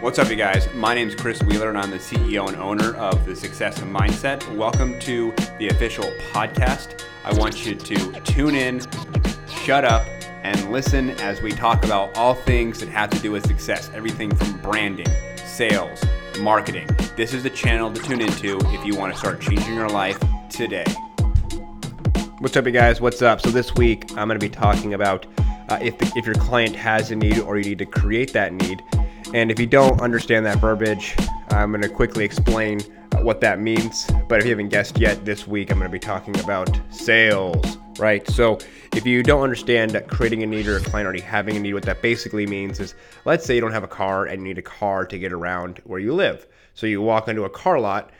What's up, you guys? My name is Chris Wheeler, and I'm the CEO and owner of the Success Mindset. Welcome to the official podcast. I want you to tune in, shut up, and listen as we talk about all things that have to do with success everything from branding, sales, marketing. This is the channel to tune into if you want to start changing your life today. What's up, you guys? What's up? So, this week I'm going to be talking about uh, if, the, if your client has a need or you need to create that need. And if you don't understand that verbiage, I'm going to quickly explain uh, what that means. But if you haven't guessed yet, this week I'm going to be talking about sales, right? So if you don't understand that creating a need or a client already having a need, what that basically means is let's say you don't have a car and you need a car to get around where you live. So you walk into a car lot.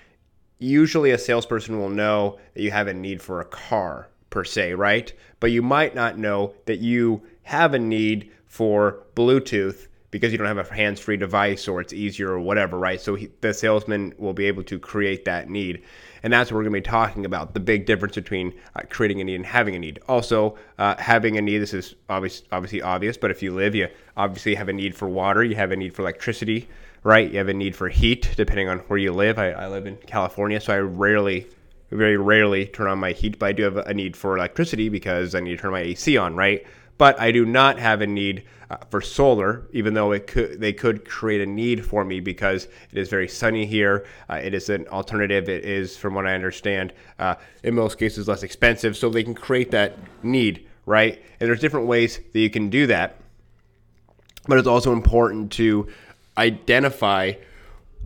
Usually, a salesperson will know that you have a need for a car per se, right? But you might not know that you have a need for Bluetooth because you don't have a hands-free device or it's easier or whatever, right? So he, the salesman will be able to create that need, and that's what we're going to be talking about: the big difference between uh, creating a need and having a need. Also, uh, having a need. This is obvious, obviously obvious, but if you live, you obviously have a need for water. You have a need for electricity, right? You have a need for heat, depending on where you live. I, I live in California, so I rarely very rarely turn on my heat, but I do have a need for electricity because I need to turn my AC on, right? But I do not have a need uh, for solar, even though it could they could create a need for me because it is very sunny here. Uh, it is an alternative. It is, from what I understand, uh, in most cases less expensive, so they can create that need, right? And there's different ways that you can do that, but it's also important to identify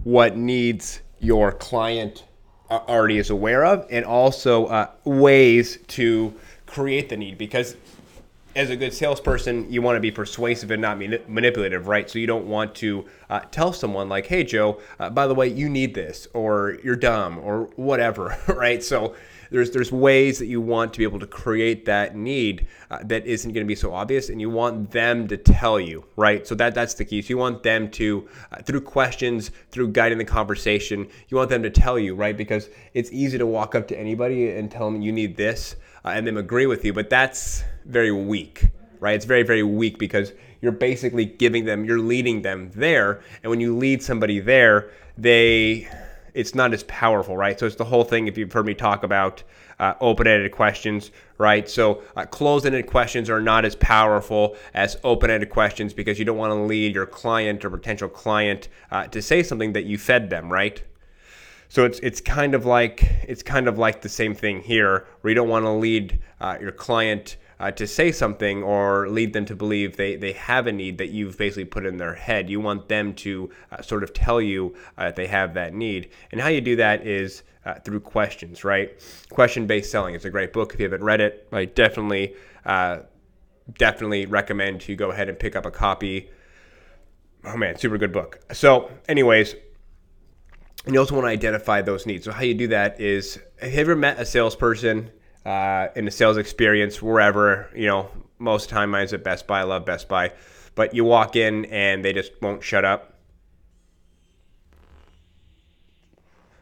what needs your client uh, already is aware of, and also uh, ways to create the need because as a good salesperson, you want to be persuasive and not manipulative, right? So you don't want to uh, tell someone like, "Hey, Joe, uh, by the way, you need this," or "You're dumb," or whatever, right? So there's there's ways that you want to be able to create that need uh, that isn't going to be so obvious, and you want them to tell you, right? So that that's the key. So you want them to uh, through questions, through guiding the conversation, you want them to tell you, right? Because it's easy to walk up to anybody and tell them you need this, uh, and them agree with you, but that's very weak, right? It's very, very weak because you're basically giving them, you're leading them there. And when you lead somebody there, they, it's not as powerful, right? So it's the whole thing. If you've heard me talk about uh, open-ended questions, right? So uh, closed-ended questions are not as powerful as open-ended questions because you don't want to lead your client or potential client uh, to say something that you fed them, right? So it's it's kind of like it's kind of like the same thing here, where you don't want to lead uh, your client uh, to say something or lead them to believe they, they have a need that you've basically put in their head. You want them to uh, sort of tell you uh, that they have that need. And how you do that is uh, through questions, right? Question based selling. It's a great book. If you haven't read it, I definitely, uh, definitely recommend you go ahead and pick up a copy. Oh man, super good book. So, anyways, and you also want to identify those needs. So, how you do that is have you ever met a salesperson? Uh, in the sales experience wherever. You know, most of the time mine's at Best Buy. I love Best Buy, but you walk in and they just won't shut up.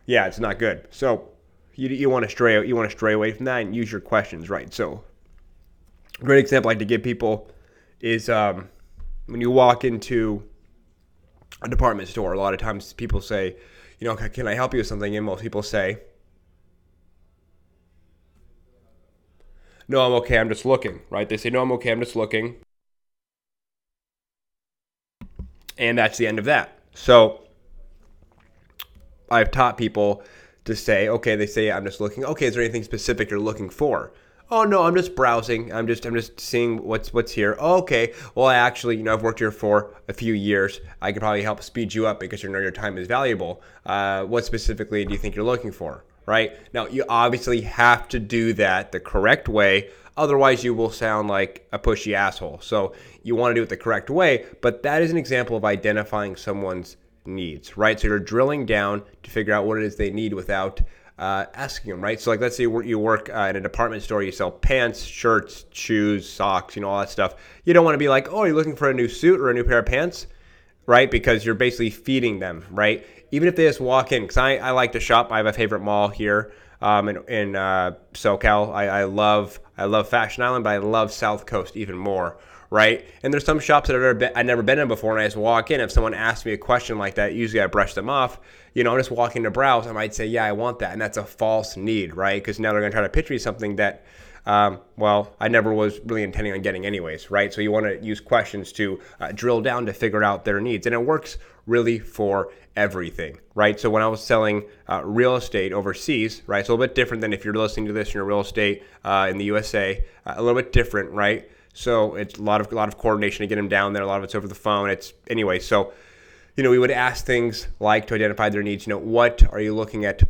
Yeah, it's not good. So you, you want to stray you want to stray away from that and use your questions right. So a great example I like to give people is um, when you walk into a department store. A lot of times people say, you know, can I help you with something? And most people say, no, I'm okay, I'm just looking, right? They say, no, I'm okay, I'm just looking. And that's the end of that. So I've taught people to say, okay, they say, I'm just looking. Okay, is there anything specific you're looking for? Oh no, I'm just browsing. I'm just I'm just seeing what's what's here. Oh, okay. Well, I actually, you know, I've worked here for a few years. I could probably help speed you up because you know your time is valuable. Uh, what specifically do you think you're looking for? Right? Now, you obviously have to do that the correct way. Otherwise, you will sound like a pushy asshole. So, you want to do it the correct way, but that is an example of identifying someone's needs, right? So, you're drilling down to figure out what it is they need without uh, asking them, right? So, like, let's say you work uh, in a department store, you sell pants, shirts, shoes, socks, you know, all that stuff. You don't want to be like, oh, you're looking for a new suit or a new pair of pants, right? Because you're basically feeding them, right? even if they just walk in, because I, I like to shop. I have a favorite mall here um, in, in uh, SoCal. I, I love I love Fashion Island, but I love South Coast even more. right? And there's some shops that I've never been, I've never been in before, and I just walk in. If someone asks me a question like that, usually I brush them off. You know, I'm just walking to browse. I might say, yeah, I want that, and that's a false need, right? Because now they're going to try to pitch me something that um, well, I never was really intending on getting anyways, right? So you want to use questions to uh, drill down to figure out their needs. And it works really for everything, right? So when I was selling uh, real estate overseas, right, it's a little bit different than if you're listening to this in your real estate uh, in the USA, uh, a little bit different, right? So it's a lot of a lot of coordination to get them down there. A lot of it's over the phone. It's anyway. So you know, we would ask things like to identify their needs. You know, what are you looking at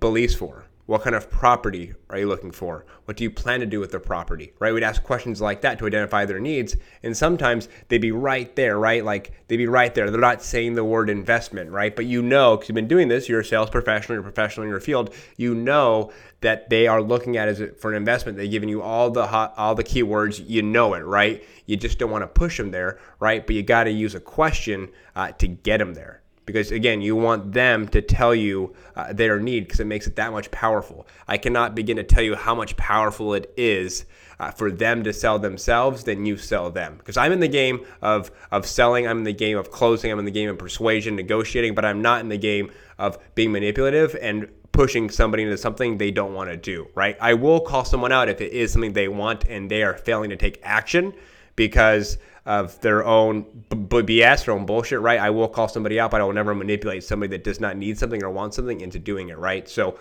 Belize for? What kind of property are you looking for? What do you plan to do with the property? Right? We'd ask questions like that to identify their needs. And sometimes they'd be right there, right? Like they'd be right there. They're not saying the word investment, right? But you know, because you've been doing this, you're a sales professional, you're a professional in your field, you know that they are looking at as for an investment. They're giving you all the hot, all the keywords. You know it, right? You just don't want to push them there, right? But you got to use a question uh, to get them there because again you want them to tell you uh, their need because it makes it that much powerful. I cannot begin to tell you how much powerful it is uh, for them to sell themselves than you sell them. Because i'm in the game of of selling i'm in the game of closing i'm in the game of persuasion negotiating but i'm not in the game of being manipulative and pushing somebody into something they don't want to do right? I will call someone out if it is something they want and they are failing to take action because of their own b- BS, their own bullshit, right? I will call somebody out, but I will never manipulate somebody that does not need something or want something into doing it, right? So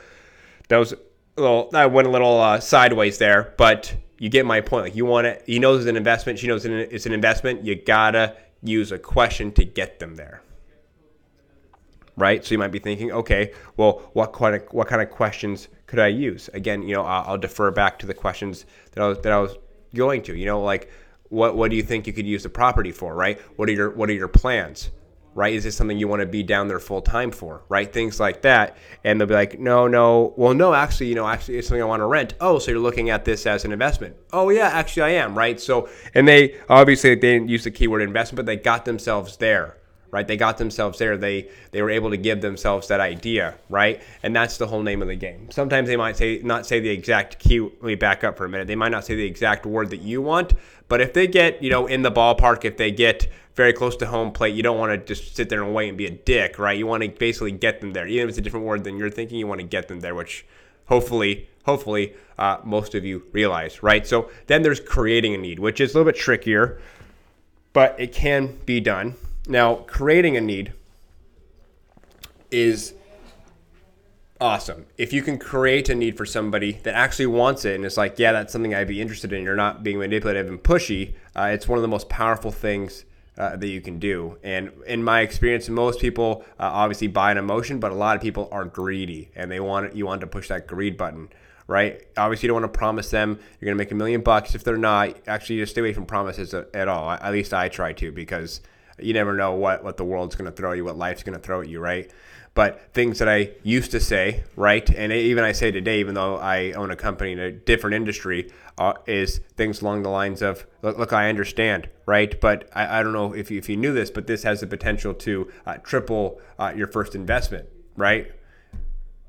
that was a little, I went a little uh, sideways there, but you get my point. Like you want it, he knows it's an investment, she knows it's an investment. You gotta use a question to get them there. Right, so you might be thinking, okay, well, what kind of what kind of questions could I use? Again, you know, I'll, I'll defer back to the questions that I was that I was going to. You know, like what what do you think you could use the property for, right? What are your what are your plans? Right? Is this something you want to be down there full time for? Right? Things like that. And they'll be like, no, no, well, no, actually, you know, actually it's something I want to rent. Oh, so you're looking at this as an investment. Oh yeah, actually I am, right? So and they obviously they didn't use the keyword investment, but they got themselves there right? They got themselves there. They they were able to give themselves that idea, right? And that's the whole name of the game. Sometimes they might say not say the exact key. Let me back up for a minute. They might not say the exact word that you want, but if they get you know in the ballpark, if they get very close to home plate, you don't want to just sit there and wait and be a dick, right? You want to basically get them there, even if it's a different word than you're thinking. You want to get them there, which hopefully hopefully uh, most of you realize, right? So then there's creating a need, which is a little bit trickier, but it can be done. Now, creating a need is awesome. If you can create a need for somebody that actually wants it and it's like, yeah, that's something I'd be interested in, you're not being manipulative and pushy, uh, it's one of the most powerful things uh, that you can do. And in my experience, most people uh, obviously buy an emotion, but a lot of people are greedy and they want you want to push that greed button right? Obviously, you don't want to promise them you're going to make a million bucks if they're not. Actually, just stay away from promises at all. At least I try to because you never know what, what the world's going to throw you, what life's going to throw at you, right? But things that I used to say, right, and even I say today, even though I own a company in a different industry, uh, is things along the lines of, look, look I understand, right? But I, I don't know if you, if you knew this, but this has the potential to uh, triple uh, your first investment, right?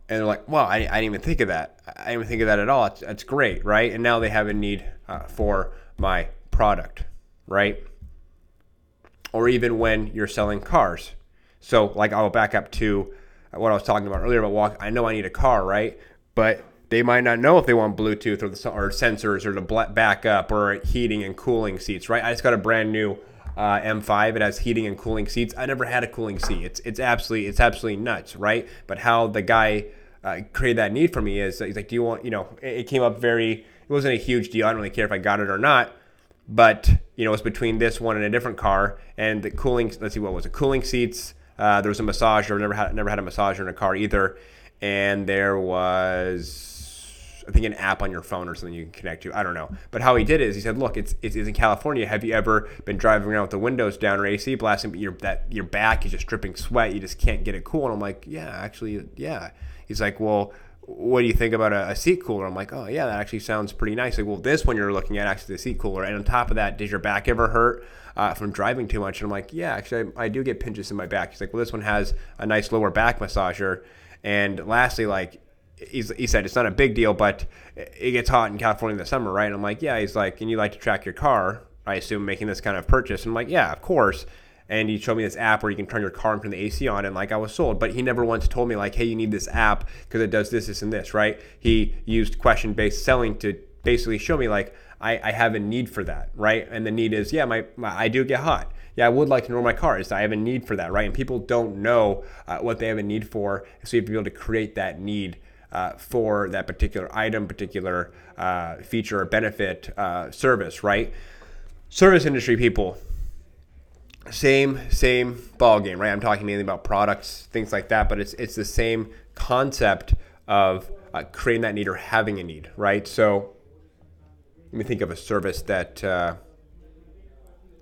And they're like, well, I, I didn't even think of that. I didn't even think of that at all. It's, it's great, right? And now they have a need uh, for my product, right? Or even when you're selling cars. So, like, I'll back up to what I was talking about earlier about walk. I know I need a car, right? But they might not know if they want Bluetooth or, the, or sensors or the back up or heating and cooling seats, right? I just got a brand new uh, M5. It has heating and cooling seats. I never had a cooling seat. It's it's absolutely it's absolutely nuts, right? But how the guy uh, created that need for me is he's like, do you want? You know, it, it came up very. It wasn't a huge deal. I don't really care if I got it or not but you know it's between this one and a different car and the cooling let's see what was it cooling seats uh, there was a massager never had never had a massager in a car either and there was I think an app on your phone or something you can connect to. I don't know. But how he did it is he said, "Look, it's it's, in California. Have you ever been driving around with the windows down or AC blasting, but your that your back is just dripping sweat. You just can't get it cool." And I'm like, "Yeah, actually, yeah." He's like, "Well, what do you think about a, a, seat cooler? I'm like, oh yeah, that actually sounds pretty nice. Like, well, this one you're looking at actually the seat cooler, and on top of that, does your back ever hurt uh, from driving too much? And I'm like, yeah, actually, I, I, do get pinches in my back. He's like, well, this one has a nice lower back massager, and lastly, like. He said it's not a big deal, but it gets hot in California in the summer, right? And I'm like, yeah. He's like, and you like to track your car, I assume, making this kind of purchase. And I'm like, yeah, of course. And he showed me this app where you can turn your car and turn the AC on, and like I was sold. But he never once told me like, hey, you need this app because it does this, this, and this, right? He used question-based selling to basically show me like I, I have a need for that, right? And the need is, yeah, my, my I do get hot. Yeah, I would like to know my car is. I have a need for that, right? And people don't know uh, what they have a need for, so you have to be able to create that need uh, for that particular item, particular uh, feature or benefit, uh, service, right? Service industry people, same same ball game, right? I'm talking mainly about products, things like that, but it's it's the same concept of uh, creating that need or having a need, right? So let me think of a service that uh,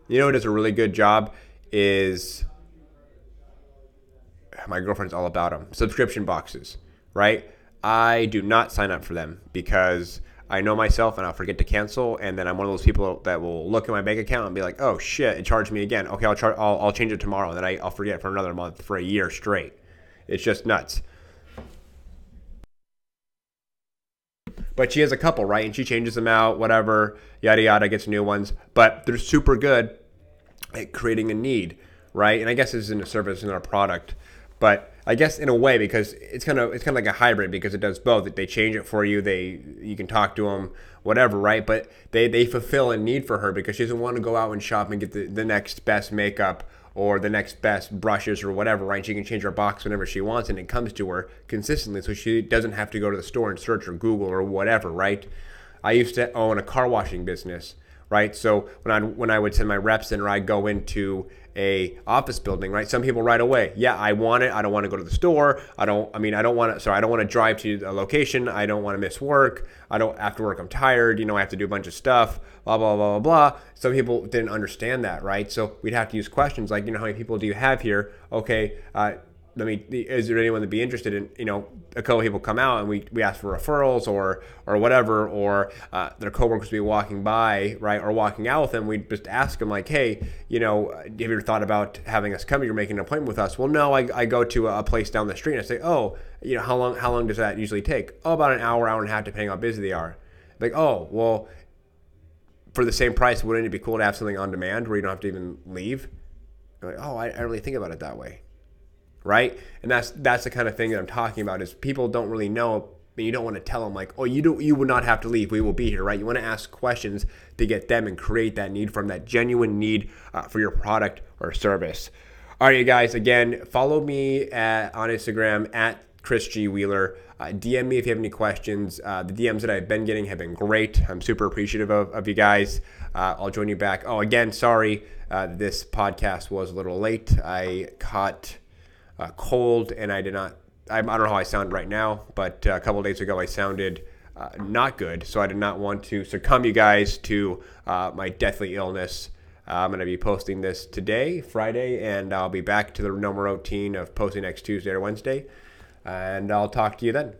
you know does a really good job is my girlfriend's all about them subscription boxes right i do not sign up for them because i know myself and i'll forget to cancel and then i'm one of those people that will look at my bank account and be like oh shit it charged me again okay i'll, char- I'll, I'll change it tomorrow and then I, i'll forget for another month for a year straight it's just nuts But she has a couple, right? And she changes them out, whatever, yada yada, gets new ones. But they're super good at creating a need, right? And I guess this isn't a service, not a product, but I guess in a way because it's kind of it's kind of like a hybrid because it does both. They change it for you. They you can talk to them, whatever, right? But they they fulfill a need for her because she doesn't want to go out and shop and get the, the next best makeup or the next best brushes or whatever, right? She can change her box whenever she wants and it comes to her consistently so she doesn't have to go to the store and search or Google or whatever, right? I used to own a car washing business, right? So when I when I would send my reps in or I go into a office building, right? Some people right away, yeah, I want it. I don't want to go to the store. I don't. I mean, I don't want to. Sorry, I don't want to drive to a location. I don't want to miss work. I don't. After work, I'm tired. You know, I have to do a bunch of stuff. Blah blah blah blah blah. Some people didn't understand that, right? So we'd have to use questions like, you know, how many people do you have here? Okay. Uh, I mean, is there anyone to be interested in? You know, a couple people come out and we, we ask for referrals or or whatever, or uh, their coworkers be walking by, right, or walking out with them. We just ask them like, hey, you know, have you ever thought about having us come? You're making an appointment with us. Well, no, I, I go to a place down the street and I say, oh, you know, how long how long does that usually take? Oh, about an hour, hour and a half, depending on how busy they are. Like, oh, well, for the same price, wouldn't it be cool to have something on demand where you don't have to even leave? Like, oh, I, I really think about it that way right? And that's that's the kind of thing that I'm talking about is people don't really know but you don't want to tell them like, oh, you do you would not have to leave. We will be here, right? You want to ask questions to get them and create that need from that genuine need uh, for your product or service. All right, you guys. Again, follow me at, on Instagram at Chris G Wheeler. Uh, DM me if you have any questions. Uh, the DMs that I've been getting have been great. I'm super appreciative of, of you guys. Uh, I'll join you back. Oh, again, sorry, uh, this podcast was a little late. I caught uh, cold, and I did not. I, I, don't know how I sound right now, but uh, a couple days ago I sounded uh, not good, so I did not want to succumb you guys to uh, my deathly illness. I'm going to be posting this today, Friday, and I'll be back to the normal routine of posting next Tuesday or Wednesday. And I'll talk to you then.